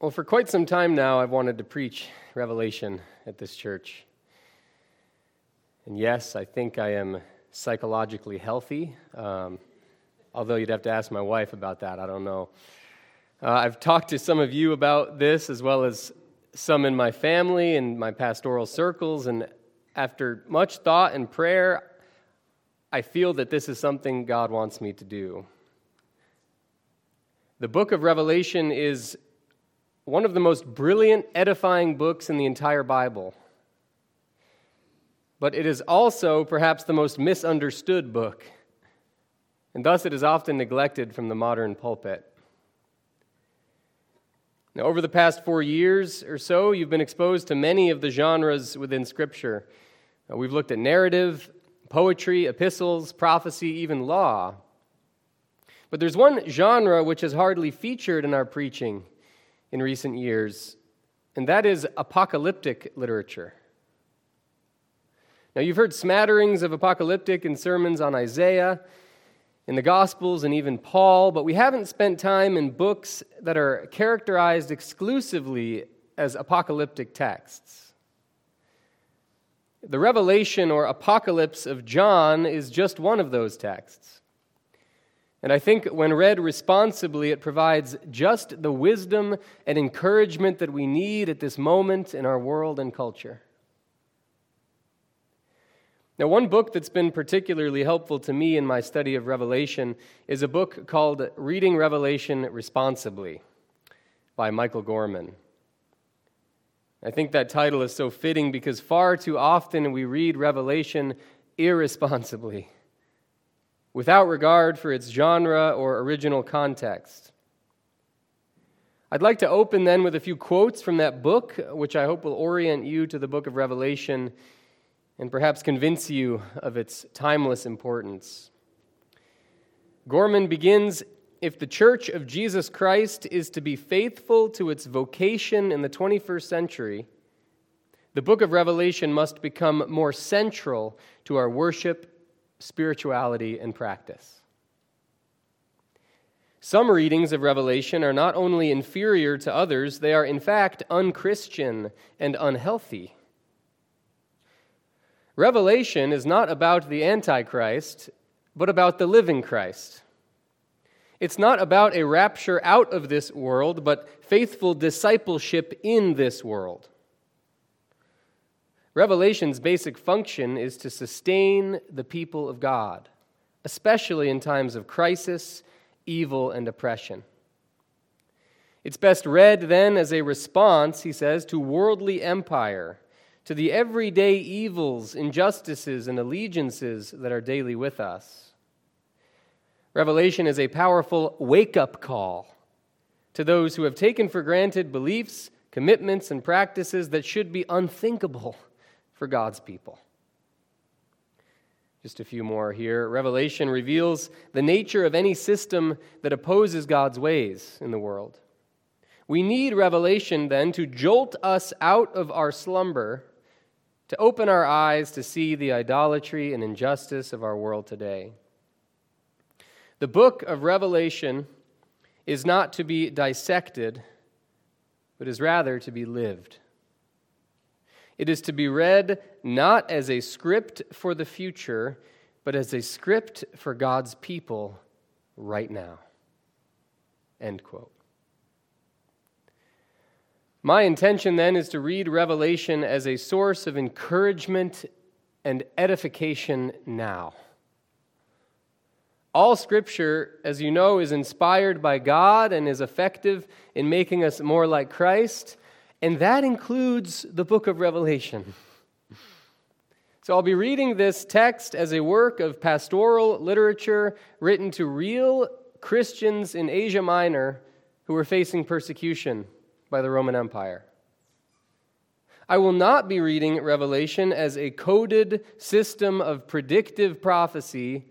Well, for quite some time now, I've wanted to preach Revelation at this church. And yes, I think I am psychologically healthy, um, although you'd have to ask my wife about that. I don't know. Uh, I've talked to some of you about this, as well as some in my family and my pastoral circles, and after much thought and prayer, I feel that this is something God wants me to do. The book of Revelation is one of the most brilliant, edifying books in the entire Bible. But it is also perhaps the most misunderstood book, and thus it is often neglected from the modern pulpit. Now, over the past four years or so, you've been exposed to many of the genres within Scripture. Now, we've looked at narrative, poetry, epistles, prophecy, even law. But there's one genre which is hardly featured in our preaching in recent years, and that is apocalyptic literature. Now, you've heard smatterings of apocalyptic in sermons on Isaiah, in the Gospels, and even Paul, but we haven't spent time in books that are characterized exclusively as apocalyptic texts. The Revelation or Apocalypse of John is just one of those texts. And I think when read responsibly, it provides just the wisdom and encouragement that we need at this moment in our world and culture. Now, one book that's been particularly helpful to me in my study of Revelation is a book called Reading Revelation Responsibly by Michael Gorman. I think that title is so fitting because far too often we read Revelation irresponsibly without regard for its genre or original context. I'd like to open then with a few quotes from that book, which I hope will orient you to the book of Revelation and perhaps convince you of its timeless importance. Gorman begins If the Church of Jesus Christ is to be faithful to its vocation in the 21st century, the book of Revelation must become more central to our worship spirituality, and practice. Some readings of Revelation are not only inferior to others, they are in fact unchristian and unhealthy. Revelation is not about the Antichrist, but about the living Christ. It's not about a rapture out of this world, but faithful discipleship in this world. Revelation's basic function is to sustain the people of God, especially in times of crisis, evil, and oppression. It's best read then as a response, he says, to worldly empire, to the everyday evils, injustices, and allegiances that are daily with us. Revelation is a powerful wake up call to those who have taken for granted beliefs, commitments, and practices that should be unthinkable for God's people. Just a few more here. Revelation reveals the nature of any system that opposes God's ways in the world. We need revelation then to jolt us out of our slumber, to open our eyes to see the idolatry and injustice of our world today. The book of Revelation is not to be dissected, but is rather to be lived. It is to be read not as a script for the future, but as a script for God's people right now. End quote. My intention then is to read Revelation as a source of encouragement and edification now. All scripture, as you know, is inspired by God and is effective in making us more like Christ and that includes the book of Revelation. So I'll be reading this text as a work of pastoral literature written to real Christians in Asia Minor who were facing persecution by the Roman Empire. I will not be reading Revelation as a coded system of predictive prophecy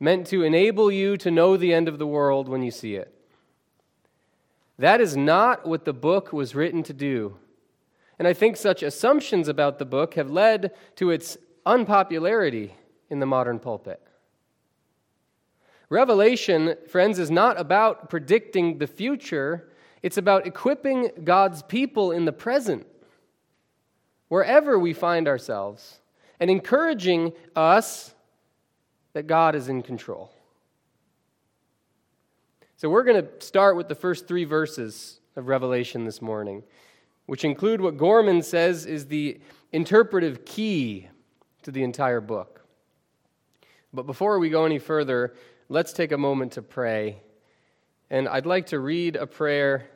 meant to enable you to know the end of the world when you see it. That is not what the book was written to do. And I think such assumptions about the book have led to its unpopularity in the modern pulpit. Revelation, friends, is not about predicting the future, It's about equipping God's people in the present, wherever we find ourselves, and encouraging us that God is in control. So, we're going to start with the first three verses of Revelation this morning, which include what Gorman says is the interpretive key to the entire book. But before we go any further, let's take a moment to pray. And I'd like to read a prayer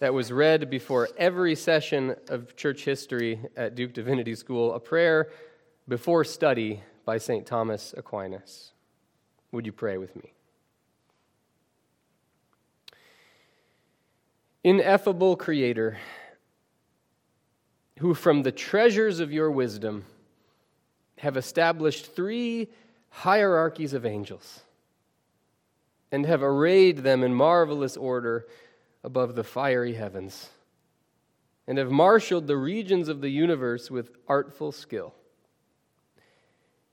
that was read before every session of church history at Duke Divinity School, a prayer before study by St. Thomas Aquinas. Would you pray with me? Ineffable Creator, who from the treasures of your wisdom have established three hierarchies of angels and have arrayed them in marvelous order above the fiery heavens and have marshaled the regions of the universe with artful skill.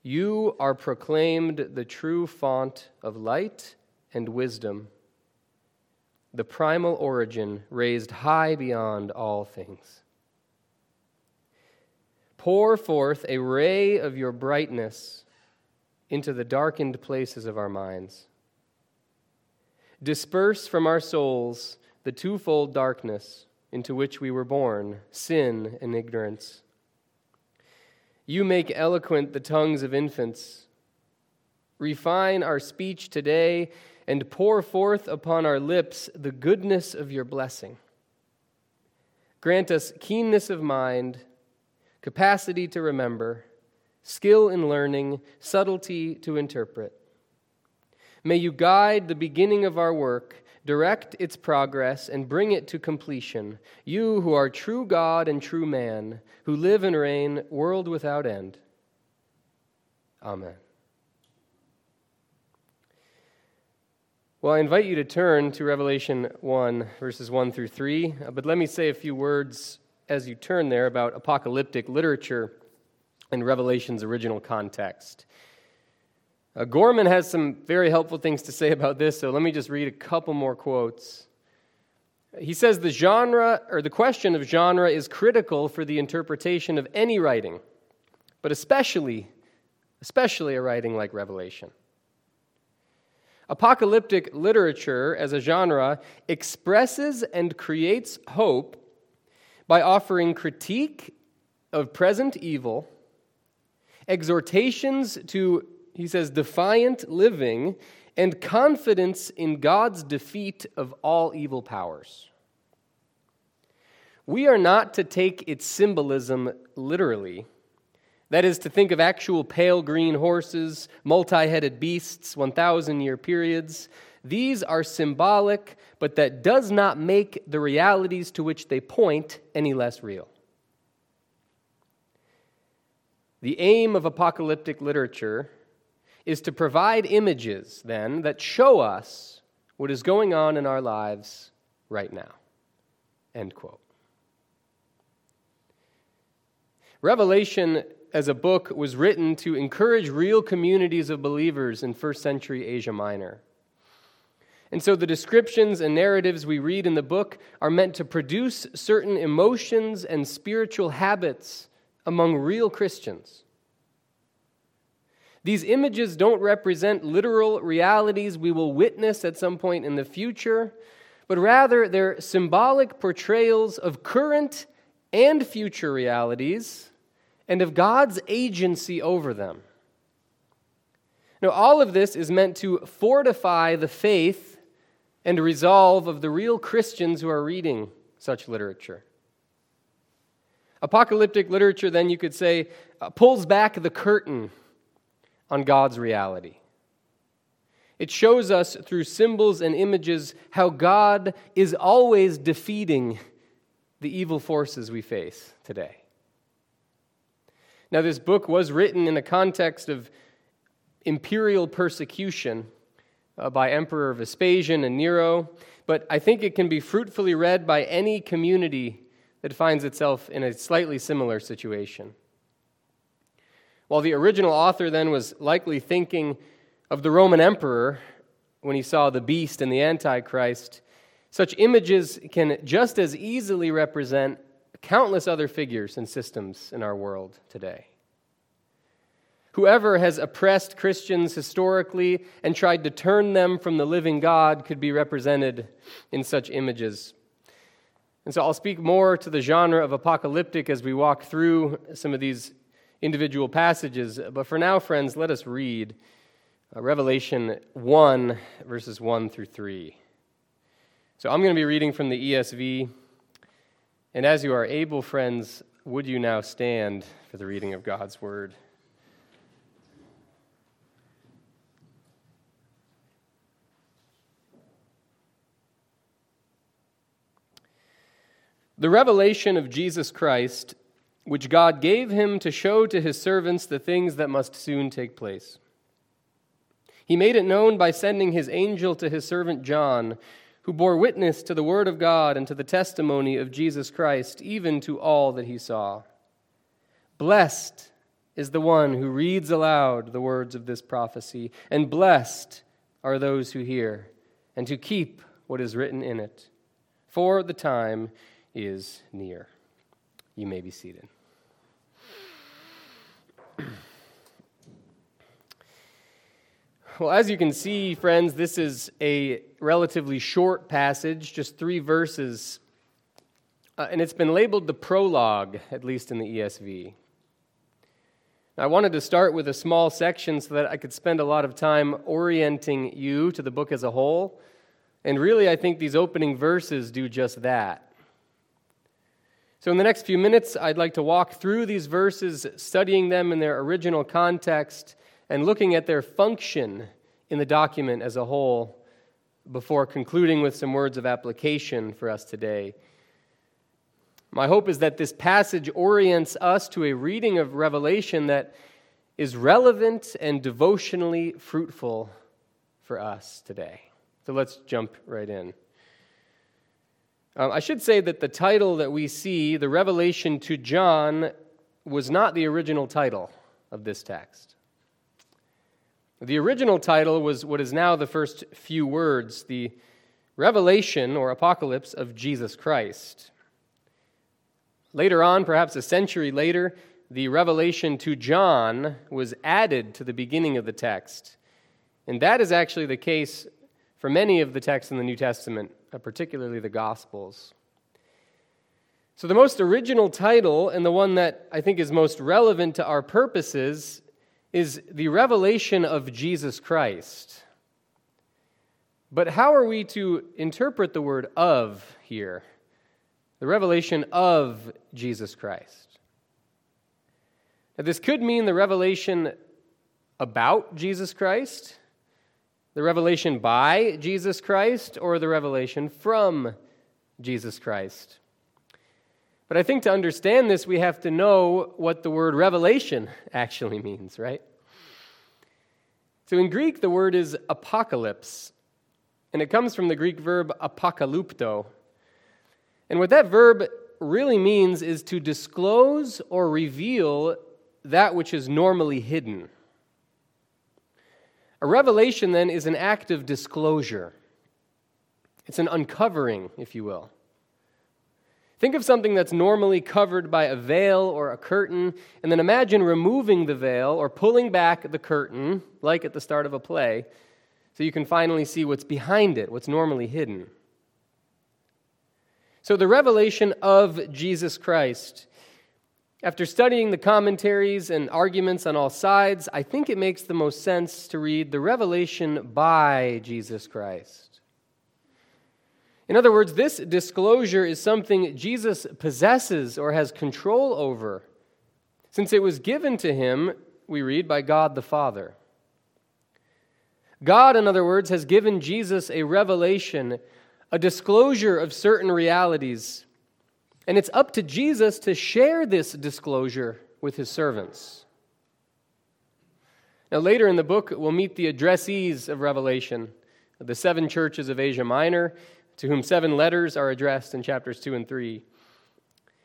You are proclaimed the true font of light and wisdom the primal origin raised high beyond all things. Pour forth a ray of your brightness into the darkened places of our minds. Disperse from our souls the twofold darkness into which we were born sin and ignorance. You make eloquent the tongues of infants. Refine our speech today and pour forth upon our lips the goodness of your blessing. Grant us keenness of mind, capacity to remember, skill in learning, subtlety to interpret. May you guide the beginning of our work, direct its progress, and bring it to completion. You who are true God and true man, who live and reign world without end. Amen. Well, I invite you to turn to Revelation 1, verses 1 through 3. Uh, but let me say a few words as you turn there about apocalyptic literature and Revelation's original context. Uh, Gorman has some very helpful things to say about this, so let me just read a couple more quotes. He says the genre, or the question of genre, is critical for the interpretation of any writing, but especially, especially a writing like Revelation. Apocalyptic literature as a genre expresses and creates hope by offering critique of present evil, exhortations to, he says, defiant living, and confidence in God's defeat of all evil powers. We are not to take its symbolism literally that is to think of actual pale green horses, multi headed beasts, 1,000 year periods. These are symbolic, but that does not make the realities to which they point any less real. The aim of apocalyptic literature is to provide images, then, that show us what is going on in our lives right now. End quote. Revelation as a book was written to encourage real communities of believers in first century Asia Minor. And so the descriptions and narratives we read in the book are meant to produce certain emotions and spiritual habits among real Christians. These images don't represent literal realities we will witness at some point in the future, but rather they're symbolic portrayals of current and future realities and of God's agency over them. Now, all of this is meant to fortify the faith and resolve of the real Christians who are reading such literature. Apocalyptic literature, then, you could say, uh, pulls back the curtain on God's reality. It shows us through symbols and images how God is always defeating the evil forces we face today. Now, this book was written in the context of imperial persecution uh, by Emperor Vespasian and Nero, but I think it can be fruitfully read by any community that finds itself in a slightly similar situation. While the original author then was likely thinking of the Roman emperor when he saw the beast and the Antichrist, Such images can just as easily represent countless other figures and systems in our world today. Whoever has oppressed Christians historically and tried to turn them from the living God could be represented in such images. And so I'll speak more to the genre of apocalyptic as we walk through some of these individual passages. But for now, friends, let us read uh, Revelation 1, verses 1 through 3. So I'm going to be reading from the ESV. And as you are able, friends, would you now stand for the reading of God's word? The revelation of Jesus Christ, which God gave him to show to his servants the things that must soon take place. He made it known by sending his angel to his servant John, who bore witness to the word of God and to the testimony of Jesus Christ, even to all that he saw. Blessed is the one who reads aloud the words of this prophecy, and blessed are those who hear and who keep what is written in it. For the time is near. You may be seated. Well, as you can see, friends, this is a relatively short passage, just three verses, uh, and it's been labeled the prologue, at least in the ESV. I wanted to start with a small section so that I could spend a lot of time orienting you to the book as a whole. And really, I think these opening verses do just that. So, in the next few minutes, I'd like to walk through these verses, studying them in their original context and looking at their function in the document as a whole before concluding with some words of application for us today. My hope is that this passage orients us to a reading of Revelation that is relevant and devotionally fruitful for us today. So let's jump right in. Um, I should say that the title that we see, the Revelation to John, was not the original title of this text. The original title was what is now the first few words, the Revelation or Apocalypse of Jesus Christ. Later on, perhaps a century later, the Revelation to John was added to the beginning of the text. And that is actually the case for many of the texts in the New Testament uh, particularly the Gospels. So, the most original title, and the one that I think is most relevant to our purposes, is the revelation of Jesus Christ. But how are we to interpret the word of here? The revelation of Jesus Christ. Now, this could mean the revelation about Jesus Christ the revelation by Jesus Christ or the revelation from Jesus Christ. But I think to understand this, we have to know what the word revelation actually means, right? So in Greek, the word is apocalypse, and it comes from the Greek verb apokalupto. And what that verb really means is to disclose or reveal that which is normally hidden. A revelation, then, is an act of disclosure. It's an uncovering, if you will. Think of something that's normally covered by a veil or a curtain, and then imagine removing the veil or pulling back the curtain, like at the start of a play, so you can finally see what's behind it, what's normally hidden. So, the revelation of Jesus Christ after studying the commentaries and arguments on all sides, I think it makes the most sense to read the revelation by Jesus Christ. In other words, this disclosure is something Jesus possesses or has control over, since it was given to him, we read, by God the Father. God, in other words, has given Jesus a revelation, a disclosure of certain realities and it's up to Jesus to share this disclosure with his servants. Now, later in the book, we'll meet the addressees of Revelation, the seven churches of Asia Minor, to whom seven letters are addressed in chapters 2 and 3.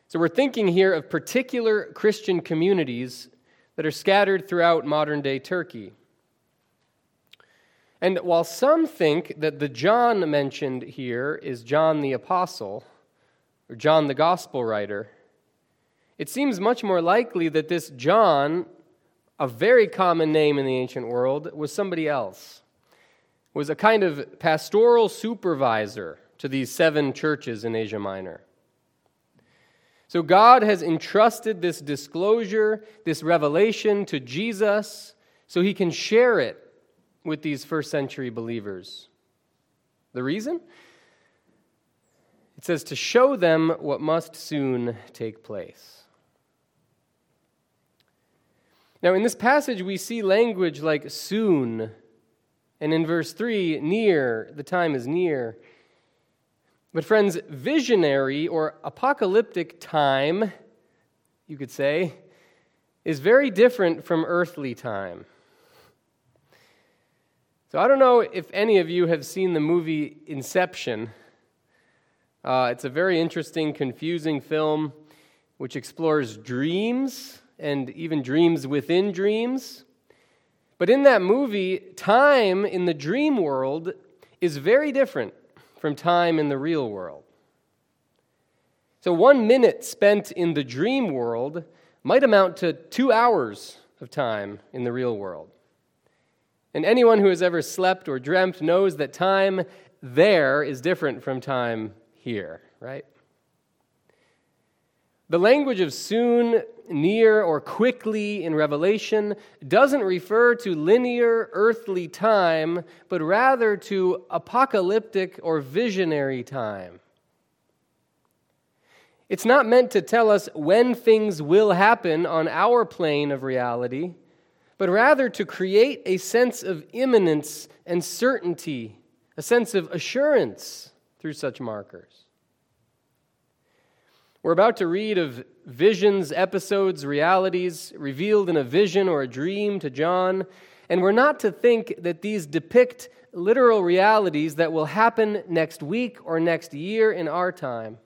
So, we're thinking here of particular Christian communities that are scattered throughout modern day Turkey. And while some think that the John mentioned here is John the Apostle, or John the Gospel writer, it seems much more likely that this John, a very common name in the ancient world, was somebody else, was a kind of pastoral supervisor to these seven churches in Asia Minor. So God has entrusted this disclosure, this revelation to Jesus so he can share it with these first century believers. The reason? It says to show them what must soon take place. Now, in this passage, we see language like soon, and in verse 3, near, the time is near. But, friends, visionary or apocalyptic time, you could say, is very different from earthly time. So I don't know if any of you have seen the movie Inception. Uh, it's a very interesting, confusing film which explores dreams and even dreams within dreams. But in that movie, time in the dream world is very different from time in the real world. So, one minute spent in the dream world might amount to two hours of time in the real world. And anyone who has ever slept or dreamt knows that time there is different from time here, right? The language of soon, near, or quickly in Revelation doesn't refer to linear earthly time, but rather to apocalyptic or visionary time. It's not meant to tell us when things will happen on our plane of reality but rather to create a sense of imminence and certainty, a sense of assurance through such markers. We're about to read of visions, episodes, realities revealed in a vision or a dream to John, and we're not to think that these depict literal realities that will happen next week or next year in our time,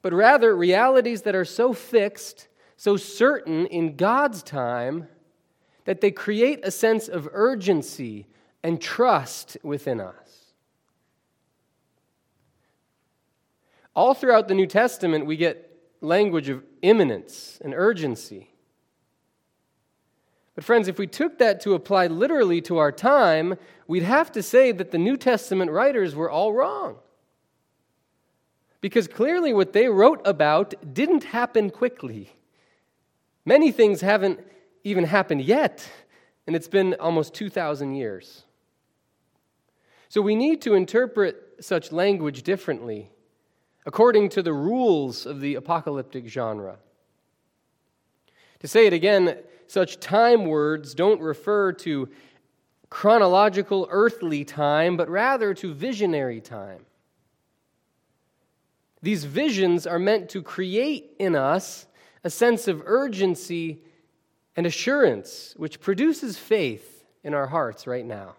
but rather realities that are so fixed, so certain in God's time that they create a sense of urgency and trust within us. All throughout the New Testament, we get language of imminence and urgency. But, friends, if we took that to apply literally to our time, we'd have to say that the New Testament writers were all wrong. Because clearly, what they wrote about didn't happen quickly. Many things haven't even happened yet, and it's been almost 2,000 years. So we need to interpret such language differently, according to the rules of the apocalyptic genre. To say it again, such time words don't refer to chronological earthly time, but rather to visionary time. These visions are meant to create in us a sense of urgency and assurance, which produces faith in our hearts right now.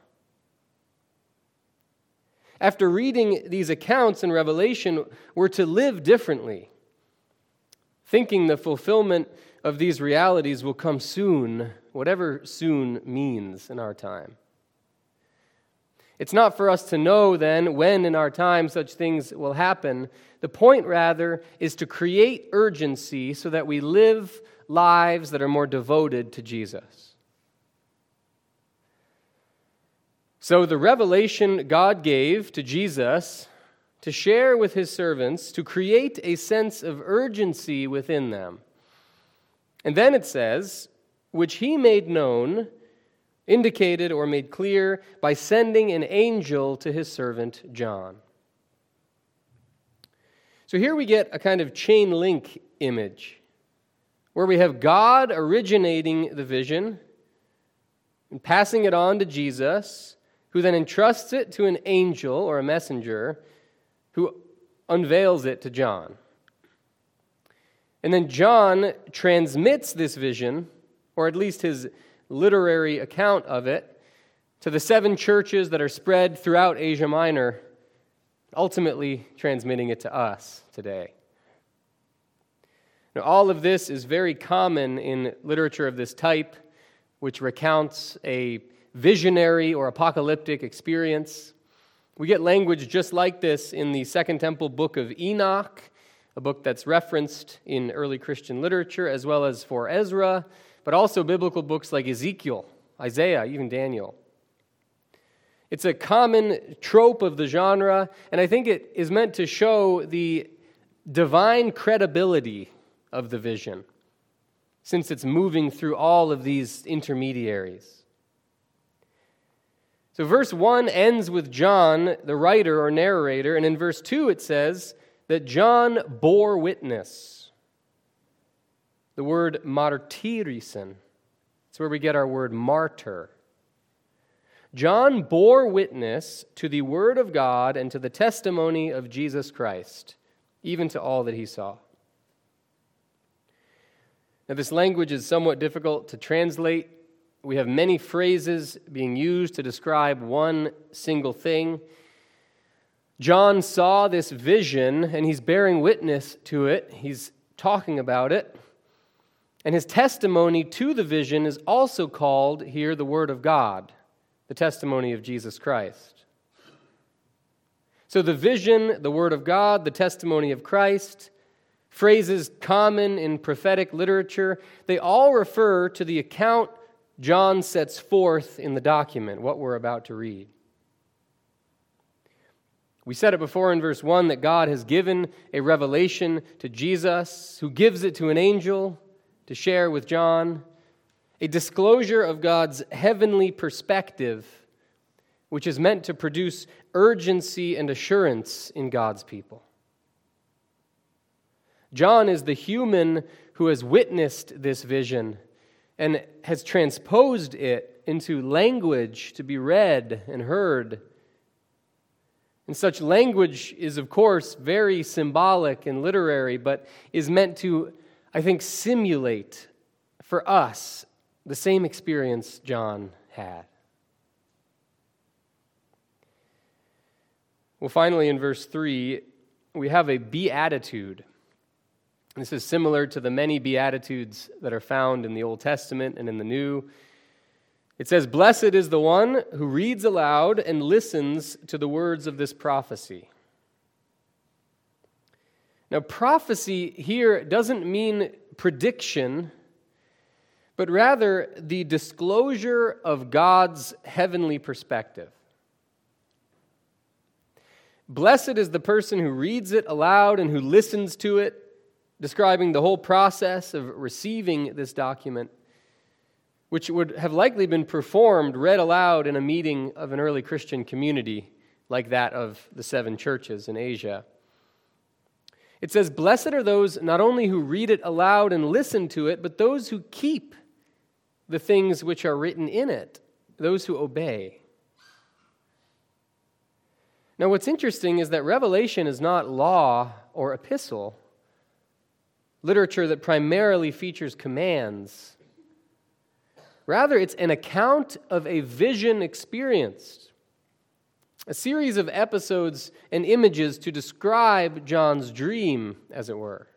After reading these accounts in Revelation, we're to live differently, thinking the fulfillment of these realities will come soon, whatever soon means in our time. It's not for us to know then when in our time such things will happen. The point, rather, is to create urgency so that we live lives that are more devoted to Jesus. So, the revelation God gave to Jesus to share with his servants, to create a sense of urgency within them. And then it says, which he made known, indicated or made clear by sending an angel to his servant John. So here we get a kind of chain link image where we have God originating the vision and passing it on to Jesus, who then entrusts it to an angel or a messenger who unveils it to John. And then John transmits this vision, or at least his literary account of it, to the seven churches that are spread throughout Asia Minor, ultimately transmitting it to us today. Now, all of this is very common in literature of this type, which recounts a visionary or apocalyptic experience. We get language just like this in the Second Temple book of Enoch, a book that's referenced in early Christian literature, as well as 4 Ezra, but also biblical books like Ezekiel, Isaiah, even Daniel. It's a common trope of the genre, and I think it is meant to show the divine credibility of the vision, since it's moving through all of these intermediaries. So, verse 1 ends with John, the writer or narrator, and in verse 2 it says that John bore witness. The word martyrisen, it's where we get our word martyr. John bore witness to the word of God and to the testimony of Jesus Christ, even to all that he saw. Now, this language is somewhat difficult to translate. We have many phrases being used to describe one single thing. John saw this vision and he's bearing witness to it, he's talking about it. And his testimony to the vision is also called here the Word of God, the testimony of Jesus Christ. So the vision, the Word of God, the testimony of Christ, phrases common in prophetic literature, they all refer to the account John sets forth in the document, what we're about to read. We said it before in verse 1 that God has given a revelation to Jesus, who gives it to an angel to share with John, a disclosure of God's heavenly perspective, which is meant to produce urgency and assurance in God's people. John is the human who has witnessed this vision and has transposed it into language to be read and heard. And such language is, of course, very symbolic and literary, but is meant to, I think, simulate for us the same experience John had. Well, finally, in verse 3, we have a beatitude. This is similar to the many Beatitudes that are found in the Old Testament and in the New. It says, Blessed is the one who reads aloud and listens to the words of this prophecy. Now, prophecy here doesn't mean prediction, but rather the disclosure of God's heavenly perspective. Blessed is the person who reads it aloud and who listens to it describing the whole process of receiving this document, which would have likely been performed, read aloud in a meeting of an early Christian community like that of the seven churches in Asia. It says, Blessed are those not only who read it aloud and listen to it, but those who keep the things which are written in it, those who obey. Now, what's interesting is that Revelation is not law or epistle literature that primarily features commands. Rather, it's an account of a vision experienced, a series of episodes and images to describe John's dream, as it were.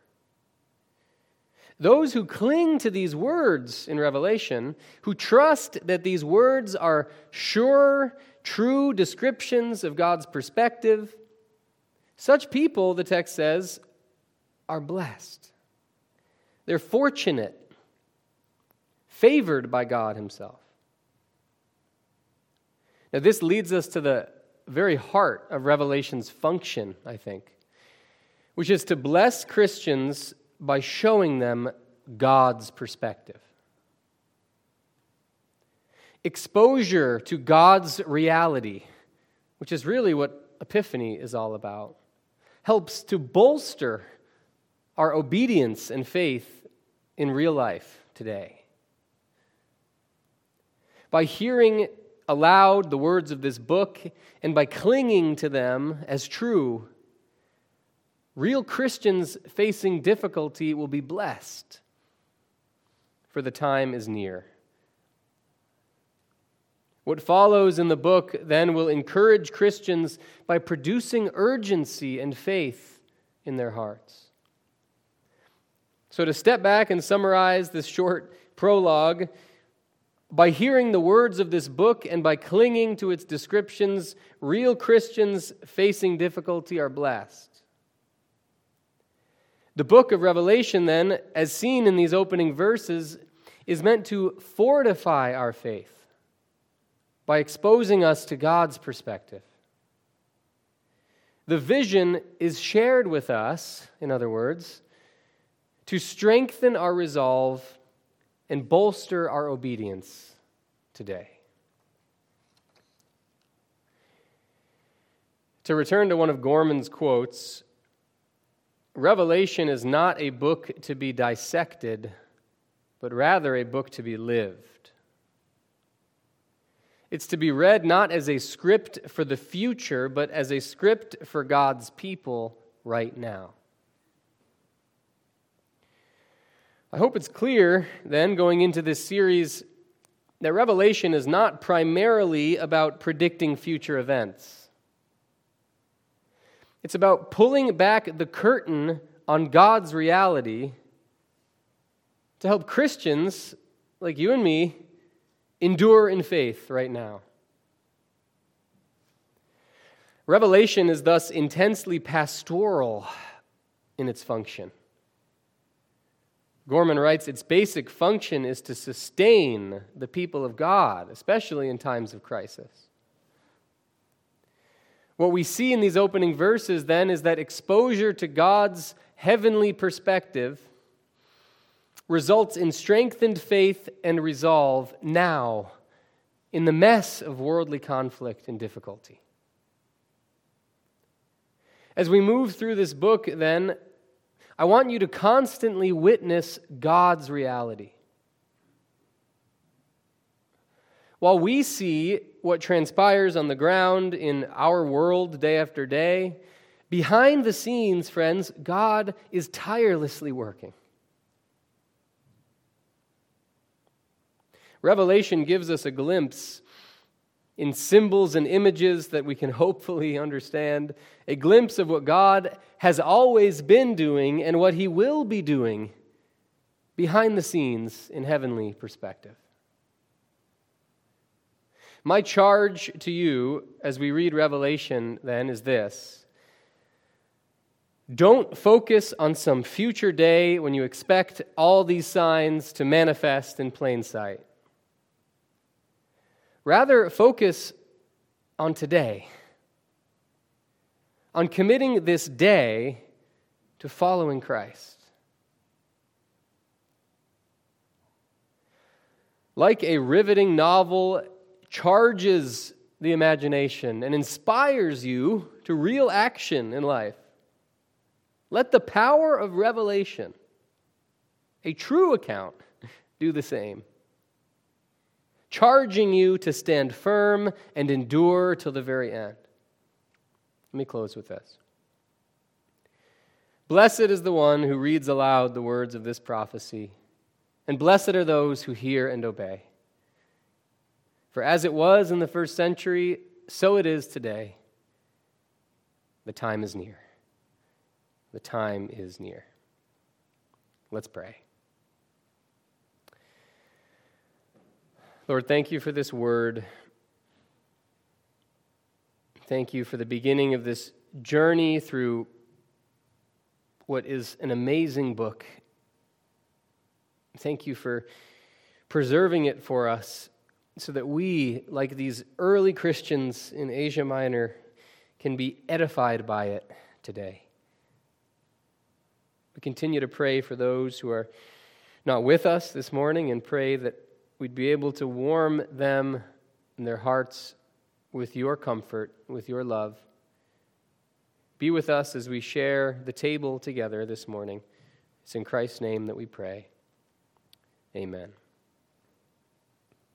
Those who cling to these words in Revelation, who trust that these words are sure, true descriptions of God's perspective, such people, the text says, are blessed. They're fortunate, favored by God Himself. Now, this leads us to the very heart of Revelation's function, I think, which is to bless Christians by showing them God's perspective. Exposure to God's reality, which is really what Epiphany is all about, helps to bolster our obedience and faith in real life today. By hearing aloud the words of this book and by clinging to them as true, real Christians facing difficulty will be blessed, for the time is near. What follows in the book then will encourage Christians by producing urgency and faith in their hearts. So, to step back and summarize this short prologue, By hearing the words of this book and by clinging to its descriptions, real Christians facing difficulty are blessed. The book of Revelation, then, as seen in these opening verses, is meant to fortify our faith by exposing us to God's perspective. The vision is shared with us, in other words, to strengthen our resolve and bolster our obedience today. To return to one of Gorman's quotes, Revelation is not a book to be dissected, but rather a book to be lived. It's to be read not as a script for the future, but as a script for God's people right now. I hope it's clear then, going into this series, that Revelation is not primarily about predicting future events. It's about pulling back the curtain on God's reality to help Christians like you and me endure in faith right now. Revelation is thus intensely pastoral in its function. Gorman writes its basic function is to sustain the people of God, especially in times of crisis. What we see in these opening verses then is that exposure to God's heavenly perspective results in strengthened faith and resolve now in the mess of worldly conflict and difficulty. As we move through this book, then, I want you to constantly witness God's reality. While we see what transpires on the ground in our world day after day, behind the scenes, friends, God is tirelessly working. Revelation gives us a glimpse in symbols and images that we can hopefully understand, a glimpse of what God has always been doing and what He will be doing behind the scenes in heavenly perspective. My charge to you as we read Revelation then is this. Don't focus on some future day when you expect all these signs to manifest in plain sight. Rather, focus on today, on committing this day to following Christ. Like a riveting novel, charges the imagination and inspires you to real action in life. Let the power of revelation, a true account, do the same charging you to stand firm and endure till the very end. Let me close with this. Blessed is the one who reads aloud the words of this prophecy, and blessed are those who hear and obey. For as it was in the first century, so it is today. The time is near. The time is near. Let's pray. Lord, thank you for this word. Thank you for the beginning of this journey through what is an amazing book. Thank you for preserving it for us so that we, like these early Christians in Asia Minor, can be edified by it today. We continue to pray for those who are not with us this morning and pray that we'd be able to warm them and their hearts with your comfort, with your love. Be with us as we share the table together this morning. It's in Christ's name that we pray. Amen.